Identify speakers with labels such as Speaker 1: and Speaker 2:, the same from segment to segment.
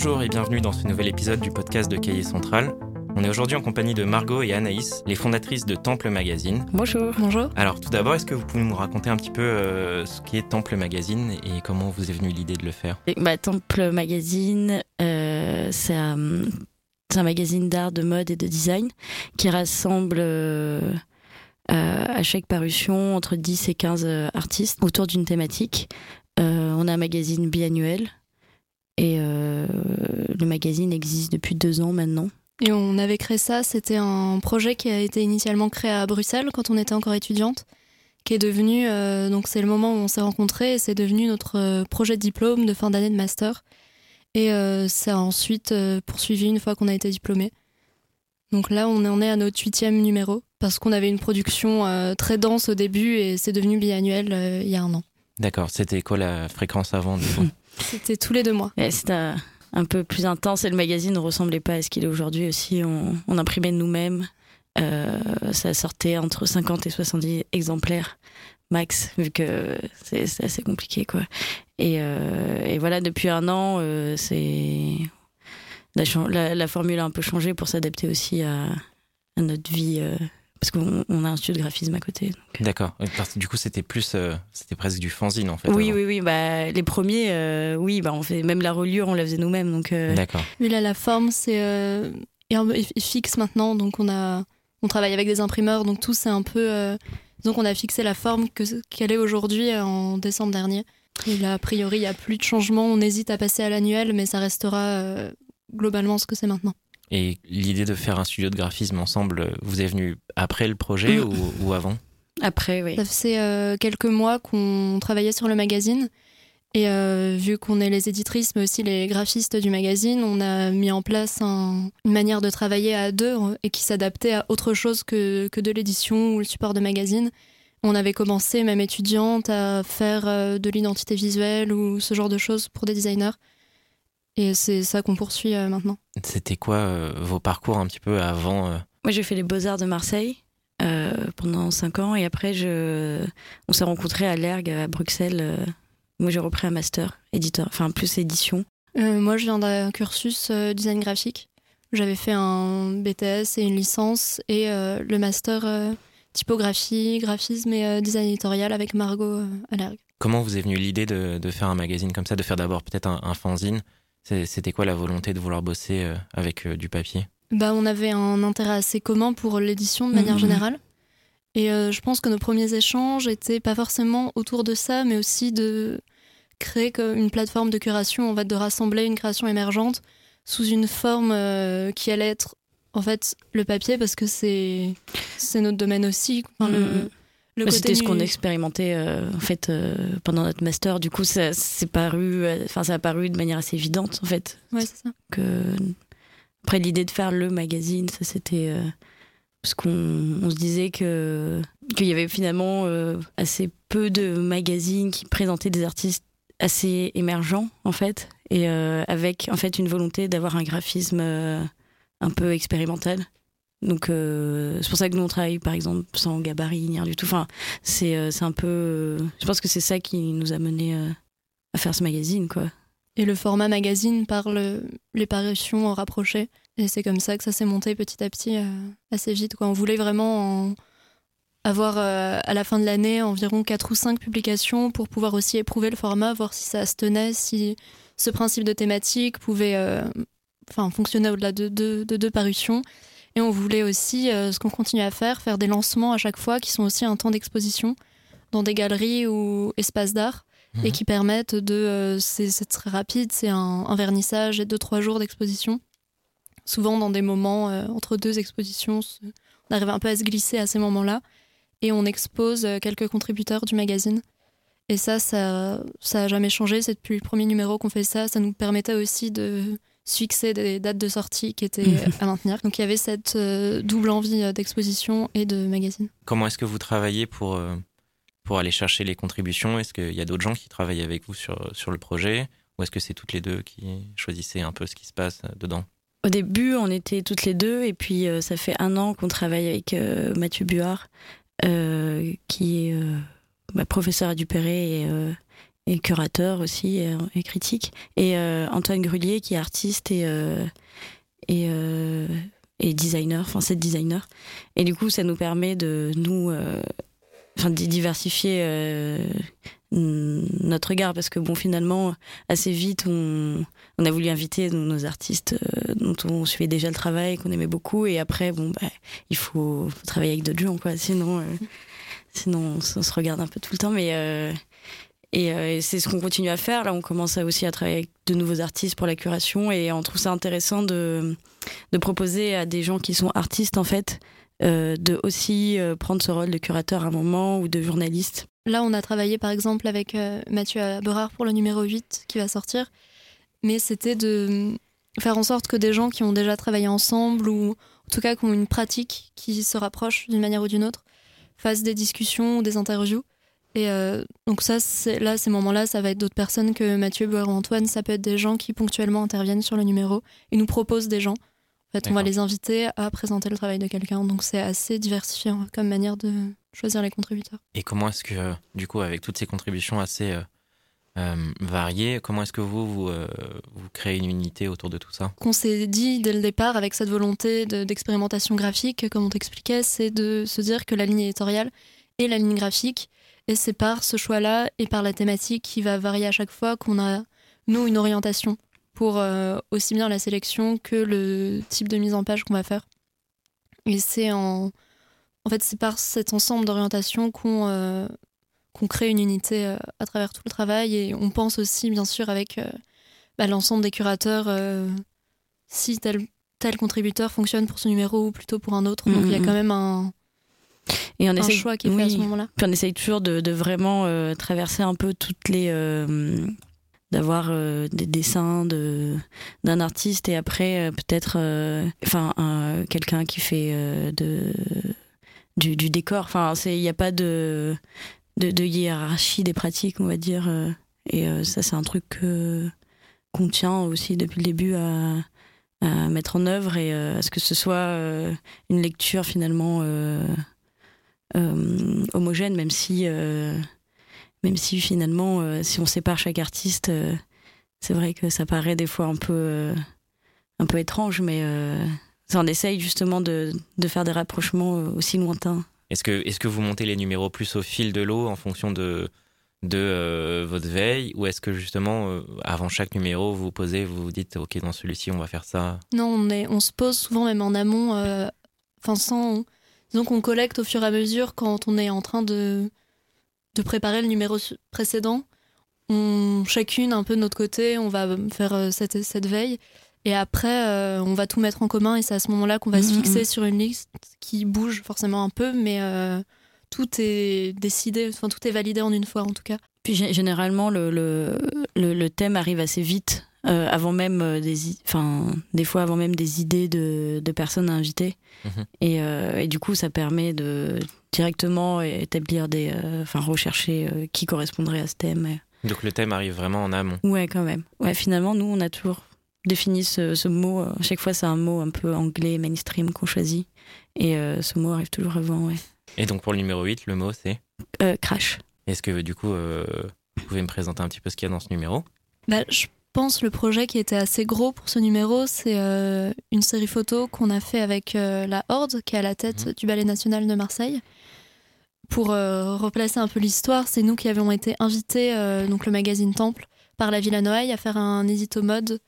Speaker 1: Bonjour et bienvenue dans ce nouvel épisode du podcast de Cahier Central. On est aujourd'hui en compagnie de Margot et Anaïs, les fondatrices de Temple Magazine.
Speaker 2: Bonjour. Bonjour.
Speaker 1: Alors tout d'abord, est-ce que vous pouvez nous raconter un petit peu euh, ce qu'est Temple Magazine et comment vous est venue l'idée de le faire?
Speaker 2: Bah, Temple Magazine, euh, c'est un, magazine d'art, de mode et de design qui rassemble euh, à chaque parution entre 10 et 15 artistes autour d'une thématique. on a un magazine biannuel et le magazine existe depuis deux ans maintenant.
Speaker 3: Et on avait créé ça, c'était un projet qui a été initialement créé à Bruxelles quand on était encore étudiante, qui est devenu, euh, donc c'est le moment où on s'est rencontrés, et c'est devenu notre euh, projet de diplôme de fin d'année de master. Et euh, ça a ensuite poursuivi une fois qu'on a été diplômé. Donc là, on en est à notre huitième numéro, parce qu'on avait une production très dense au début, et c'est devenu biannuel il y a un an.
Speaker 1: D'accord, c'était quoi la fréquence avant
Speaker 3: C'était tous les deux mois.
Speaker 2: c'était un peu plus intense et le magazine ne ressemblait pas à ce qu'il est aujourd'hui aussi. On, imprimait nous-mêmes. Euh, ça sortait entre 50 et 70 exemplaires max, vu que c'est assez compliqué. quoi. Et, euh, voilà, depuis un an, euh, la, formule a un peu changé pour s'adapter aussi à, notre vie parce qu'on a un studio de graphisme à côté.
Speaker 1: Euh. D'accord. Du coup, c'était plus, euh, c'était presque du fanzine en fait.
Speaker 2: Oui, oui, oui. Bah, les premiers, euh, oui, bah, on fait même la reliure, on la faisait nous-mêmes, donc.
Speaker 1: D'accord.
Speaker 3: Mais là, la forme, c'est est fixe maintenant, donc on a, on travaille avec des imprimeurs, donc tout c'est un peu, donc on a fixé la forme que qu'elle est aujourd'hui en décembre dernier. Et là, a priori, il n'y a plus de changement. On hésite à passer à l'annuel, mais ça restera globalement ce que c'est maintenant.
Speaker 1: Et l'idée de faire un studio de graphisme ensemble, vous est venue après le projet mm. ou, avant?
Speaker 2: Après, oui.
Speaker 3: Ça fait euh, quelques mois qu'on travaillait sur le magazine. Et euh, vu qu'on est les éditrices, mais aussi les graphistes du magazine, on a mis en place une manière de travailler à deux et qui s'adaptait à autre chose que, que de l'édition ou le support de magazine. On avait commencé, même étudiante, à faire euh, de l'identité visuelle ou ce genre de choses pour des designers. Et c'est ça qu'on poursuit euh, maintenant.
Speaker 1: C'était quoi euh, vos parcours un petit peu avant euh
Speaker 2: Moi, j'ai fait les Beaux-Arts de Marseille pendant 5 ans et après, je... on s'est rencontrés à l'ERG à Bruxelles. Moi, j'ai repris un master éditeur, enfin plus édition.
Speaker 3: moi, je viens d'un cursus design graphique. J'avais fait un BTS et une licence et le master typographie, graphisme et design éditorial avec Margot à l'ERG.
Speaker 1: Comment vous est venue l'idée de, faire un magazine comme ça, de faire d'abord peut-être un fanzine c'était quoi la volonté de vouloir bosser euh, avec euh, du papier?
Speaker 3: Bah, On avait un intérêt assez commun pour l'édition de manière mhm. générale. Et euh, je pense que nos premiers échanges étaient pas forcément autour de ça, mais aussi de créer une plateforme de curation, en fait, de rassembler une création émergente sous une forme qui allait être en fait le papier parce que c'est c'est notre domaine aussi.
Speaker 2: le, bah, c'était ce qu'on expérimentait euh, en fait euh, pendant notre master. Du coup, ça c'est paru, euh, enfin ça a paru de manière assez évidente en fait.
Speaker 3: Ouais, c'est ça.
Speaker 2: Que après l'idée de faire le magazine, ça c'était parce qu'on se disait que qu'il y avait finalement assez peu de magazines qui présentaient des artistes assez émergents en fait et avec en fait une volonté d'avoir un graphisme un peu expérimental donc euh, c'est pour ça que nous on travaille par exemple sans gabarit ni rien du tout. Enfin c'est euh, un peu. je pense que c'est ça qui nous a mené euh, à faire ce magazine quoi.
Speaker 3: Et le format magazine parle les parutions rapprochées. Et c'est comme ça que ça s'est monté petit à petit assez vite. Quoi. On voulait vraiment avoir à la fin de l'année environ 4 ou 5 publications pour pouvoir aussi éprouver le format, voir si ça se tenait, si ce principe de thématique pouvait enfin, fonctionner au-delà de, de, de deux parutions. Et on voulait aussi, euh, ce qu'on continue à faire, faire des lancements à chaque fois qui sont aussi un temps d'exposition dans des galeries ou espaces d'art et mhm. qui permettent de. Euh, c'est très rapide, c'est un, vernissage et deux, trois jours d'exposition. Souvent dans des moments euh, entre deux expositions, on arrive un peu à se glisser à ces moments-là et on expose quelques contributeurs du magazine. Et ça, ça, ça a jamais changé. C'est depuis le premier numéro qu'on fait ça. Ça nous permettait aussi de fixer des dates de sortie qui étaient mhm. à maintenir. Donc il y avait cette euh, double envie euh, d'exposition et de magazine.
Speaker 1: Comment est-ce que vous travaillez pour, euh, pour aller chercher les contributions? Est-ce qu'il y a d'autres gens qui travaillent avec vous sur, sur le projet? Ou est-ce que c'est toutes les deux qui choisissaient un peu ce qui se passe dedans?
Speaker 2: Au début, on était toutes les deux, et puis ça fait un an qu'on travaille avec Mathieu Buard, qui est bah, professeur à Dupéré et et curateur aussi et, critique. Et Antoine Grullier qui est artiste et et et designer, enfin c'est designer. Et du coup, ça nous permet de nous, enfin, diversifier notre regard parce que bon finalement assez vite on, on a voulu inviter nos, artistes euh, dont on suivait déjà le travail qu'on aimait beaucoup et après bon bah il faut, travailler avec d'autres gens quoi sinon euh, sinon on, se regarde un peu tout le temps mais euh, et, c'est ce qu'on continue à faire là on commence aussi à travailler avec de nouveaux artistes pour la curation et on trouve ça intéressant de proposer à des gens qui sont artistes en fait de aussi prendre ce rôle de curateur à un moment ou de journaliste
Speaker 3: Là, on a travaillé par exemple avec euh, Mathieu Aberard pour le numéro 8 qui va sortir. Mais c'était de faire en sorte que des gens qui ont déjà travaillé ensemble ou en tout cas qui ont une pratique qui se rapproche d'une manière ou d'une autre fassent des discussions ou des interviews. Et euh, donc ça, là, ces moments-là, ça va être d'autres personnes que Mathieu, ou Antoine. Ça peut être des gens qui ponctuellement interviennent sur le numéro et nous proposent des gens. En fait, on va les inviter à présenter le travail de quelqu'un. Donc c'est assez diversifié comme manière de choisir les contributeurs.
Speaker 1: Et comment est-ce que, du coup, avec toutes ces contributions assez euh, euh, variées, comment est-ce que vous, vous, vous, créez une unité autour de tout ça?
Speaker 3: Qu'on s'est dit dès le départ, avec cette volonté d'expérimentation graphique, comme on t'expliquait, c'est de se dire que la ligne éditoriale et la ligne graphique, et c'est par ce choix-là et par la thématique qui va varier à chaque fois qu'on a, nous, une orientation pour euh, aussi bien la sélection que le type de mise en page qu'on va faire. Et c'est en, en fait, c'est par cet ensemble d'orientations qu'on euh, qu'on crée une unité euh, à travers tout le travail. Et on pense aussi, bien sûr, avec bah, l'ensemble des curateurs, si tel, tel contributeur fonctionne pour ce numéro ou plutôt pour un autre. Donc il y a quand même un, et on essaye, choix qui est fait à ce moment-là.
Speaker 2: Puis on essaye toujours de, de vraiment traverser un peu toutes les d'avoir euh, des dessins de d'un artiste et après euh, peut-être euh, enfin quelqu'un qui fait de du, du décor enfin c'est il n'y a pas de, de, de hiérarchie des pratiques on va dire et ça c'est un truc qu'on tient aussi depuis le début à, à mettre en œuvre et à ce que ce soit une lecture finalement homogène même si même si finalement, euh, si on sépare chaque artiste, euh, c'est vrai que ça paraît des fois un peu, euh, un peu étrange, mais on essaye justement de, de, faire des rapprochements aussi lointains.
Speaker 1: Est-ce que, est que vous montez les numéros plus au fil de l'eau en fonction de, de votre veille ou est-ce que justement avant chaque numéro vous vous posez vous vous dites ok dans celui-ci on va faire ça?
Speaker 3: Non on est on se pose souvent même en amont enfin sans disons qu'on collecte au fur et à mesure quand on est en train de de préparer le numéro précédent. On, chacune, un peu de notre côté, on va faire euh, cette, cette veille. Et après, euh, on va tout mettre en commun et c'est à ce moment-là qu'on va se mmh, fixer mmh. sur une liste qui bouge forcément un peu, mais euh, tout est décidé, enfin tout est validé en une fois en tout cas.
Speaker 2: Puis généralement, le, le, le, thème arrive assez vite, avant même des, enfin des fois avant même des idées de, de personnes à inviter. Mmh. Et, et, du coup, ça permet de directement établir des, euh, enfin rechercher euh, qui correspondrait à ce thème.
Speaker 1: Donc le thème arrive vraiment en amont.
Speaker 2: Ouais, quand même. Ouais, finalement, nous, on a toujours défini ce, ce mot. À chaque fois, c'est un mot un peu anglais, mainstream qu'on choisit. Et euh, ce mot arrive toujours avant, ouais.
Speaker 1: Et donc pour le numéro 8, le mot c'est?
Speaker 2: Crash.
Speaker 1: Est-ce que du coup, vous pouvez me présenter un petit peu ce qu'il y a dans ce numéro?
Speaker 3: Bah, Je pense le projet qui était assez gros pour ce numéro, c'est une série photo qu'on a fait avec la Horde, qui est à la tête mhm. du Ballet National de Marseille pour euh, replacer un peu l'histoire, c'est nous qui avions été invités, euh, donc le magazine Temple, par la Villa Noailles à faire un édito mode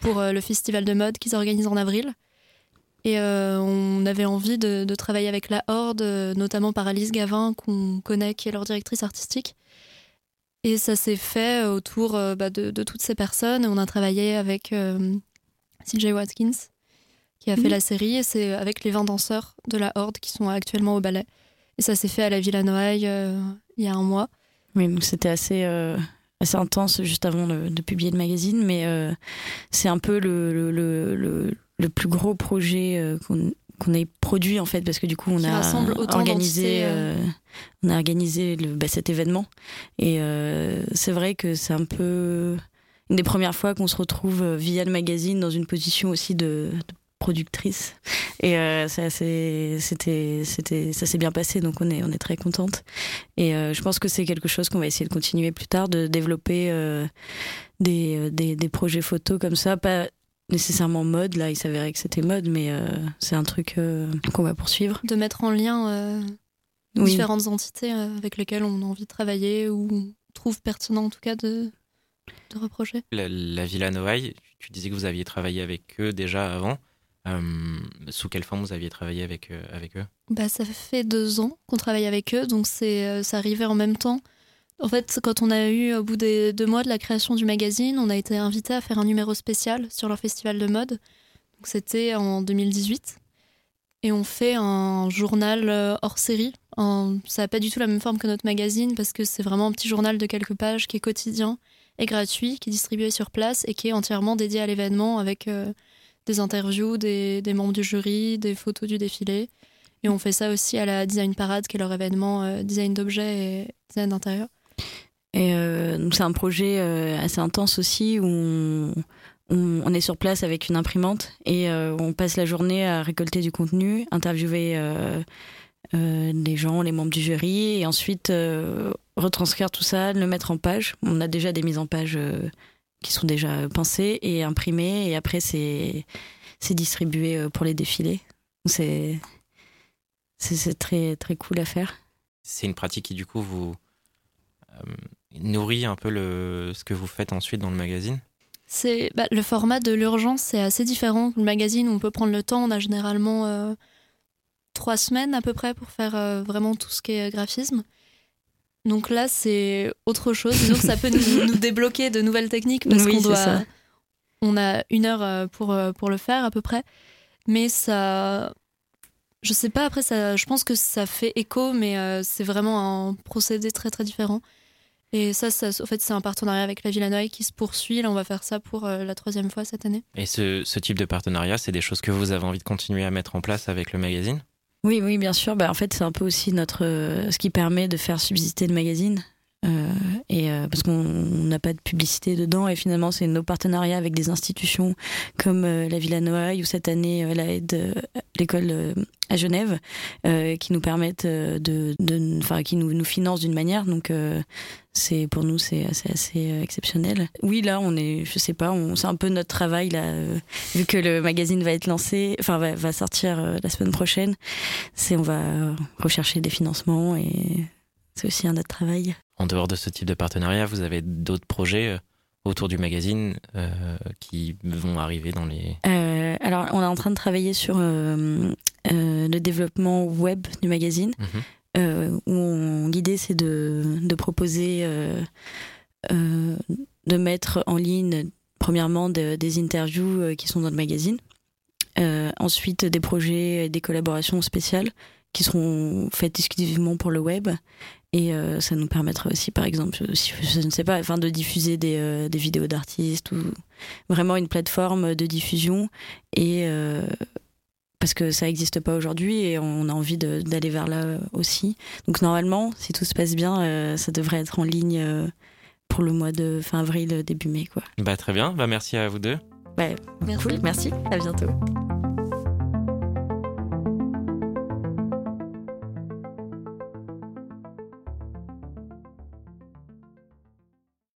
Speaker 3: pour euh, le festival de mode qui s'organise en avril. Et on avait envie de, travailler avec la Horde, notamment par Alice Gavin, qu'on connaît, qui est leur directrice artistique. Et ça s'est fait autour bah, de, toutes ces personnes. Et on a travaillé avec CJ Watkins, qui a fait mhm. la série. Et c'est avec les 20 danseurs de la Horde qui sont actuellement au ballet. Et ça s'est fait à la Villa Noailles euh, il y a un mois.
Speaker 2: Oui, donc c'était assez, euh, assez intense juste avant de publier le magazine, mais euh, c'est un peu le, le, le, plus gros projet qu'on qu'on ait produit en fait parce que du coup on a organisé on a organisé le, bah, cet événement et c'est vrai que c'est un peu une des premières fois qu'on se retrouve via le magazine dans une position aussi de, productrice. Et euh, ça, c'était, c'était, ça s'est bien passé, donc on est, on est très contente. Et euh, je pense que c'est quelque chose qu'on va essayer de continuer plus tard, de développer euh, des, des, des, projets photos comme ça, pas nécessairement mode, là il s'avérait que c'était mode, mais c'est un truc qu'on va poursuivre.
Speaker 3: De mettre en lien différentes entités avec lesquelles on a envie de travailler ou trouve pertinent en tout cas de, de reprocher.
Speaker 1: La, la Villa Noailles, tu disais que vous aviez travaillé avec eux déjà avant. Euh, sous quelle forme vous aviez travaillé avec, euh, avec eux?
Speaker 3: Bah, Ça fait deux ans qu'on travaille avec eux, donc c'est euh, ça arrivait en même temps. En fait, quand on a eu, au bout des deux mois de la création du magazine, on a été invité à faire un numéro spécial sur leur festival de mode. C'était en 2018. Et on fait un journal hors série. Ça n'a pas du tout la même forme que notre magazine parce que c'est vraiment un petit journal de quelques pages qui est quotidien et gratuit, qui est distribué sur place et qui est entièrement dédié à l'événement avec des interviews des, membres du jury, des photos du défilé. Et on fait ça aussi à la Design Parade, qui est leur événement euh, design d'objets et design d'intérieur.
Speaker 2: Euh, c'est un projet euh, assez intense aussi où on, est sur place avec une imprimante et on passe la journée à récolter du contenu, interviewer les gens, les membres du jury et ensuite retranscrire tout ça, le mettre en page. On a déjà des mises en page qui sont déjà pensés et imprimés et après c'est c'est distribué euh, pour les défilés. C'est c'est très très cool à faire.
Speaker 1: C'est une pratique qui du coup vous euh, nourrit un peu le ce que vous faites ensuite dans le magazine.
Speaker 3: C'est bah, le format de l'urgence c'est assez différent. Le magazine on peut prendre le temps, on a généralement euh, trois semaines à peu près pour faire vraiment tout ce qui est graphisme. Donc là, c'est autre chose. Donc ça peut nous, débloquer de nouvelles techniques parce qu'on doit. On a une heure euh, pour, euh, pour le faire à peu près. Mais ça. Je sais pas, après, ça, je pense que ça fait écho, mais euh, c'est vraiment un procédé très très différent. Et ça, ça en fait, c'est un partenariat avec la Villanoï qui se poursuit. Là, on va faire ça pour la troisième fois cette année.
Speaker 1: Et ce, ce type de partenariat, c'est des choses que vous avez envie de continuer à mettre en place avec le magazine?
Speaker 2: Oui, oui, bien sûr. Bah, en fait, c'est un peu aussi notre, euh, ce qui permet de faire subsister le magazine. Euh, et euh, parce qu'on n'a pas de publicité dedans et finalement c'est nos partenariats avec des institutions comme la Villa Noailles ou cette année la aide l'école à Genève qui nous permettent de, enfin qui nous, nous financent d'une manière donc c'est pour nous c'est assez, assez exceptionnel. Oui là on est je sais pas c'est un peu notre travail là vu que le magazine va être lancé enfin va, va sortir la semaine prochaine c'est on va rechercher des financements et c'est aussi un autre travail.
Speaker 1: En dehors de ce type de partenariat, vous avez d'autres projets euh, autour du magazine euh, qui vont arriver dans les...
Speaker 2: Euh, alors, on est en train de travailler sur le développement web du magazine, mhm. où l'idée c'est de, de, proposer, de mettre en ligne, premièrement, des interviews qui sont dans le magazine, ensuite des projets et des collaborations spéciales qui seront faites exclusivement pour le web et euh, ça nous permettra aussi, par exemple, je ne sais pas, enfin, de diffuser des, euh, des vidéos d'artistes ou vraiment une plateforme de diffusion. Et euh, parce que ça n'existe pas aujourd'hui et on a envie d'aller vers là aussi. Donc normalement, si tout se passe bien, ça devrait être en ligne pour le mois de fin avril, début mai. Quoi.
Speaker 1: Bah, très bien, bah, merci à vous deux.
Speaker 2: Bah, merci. Cool, merci, à bientôt.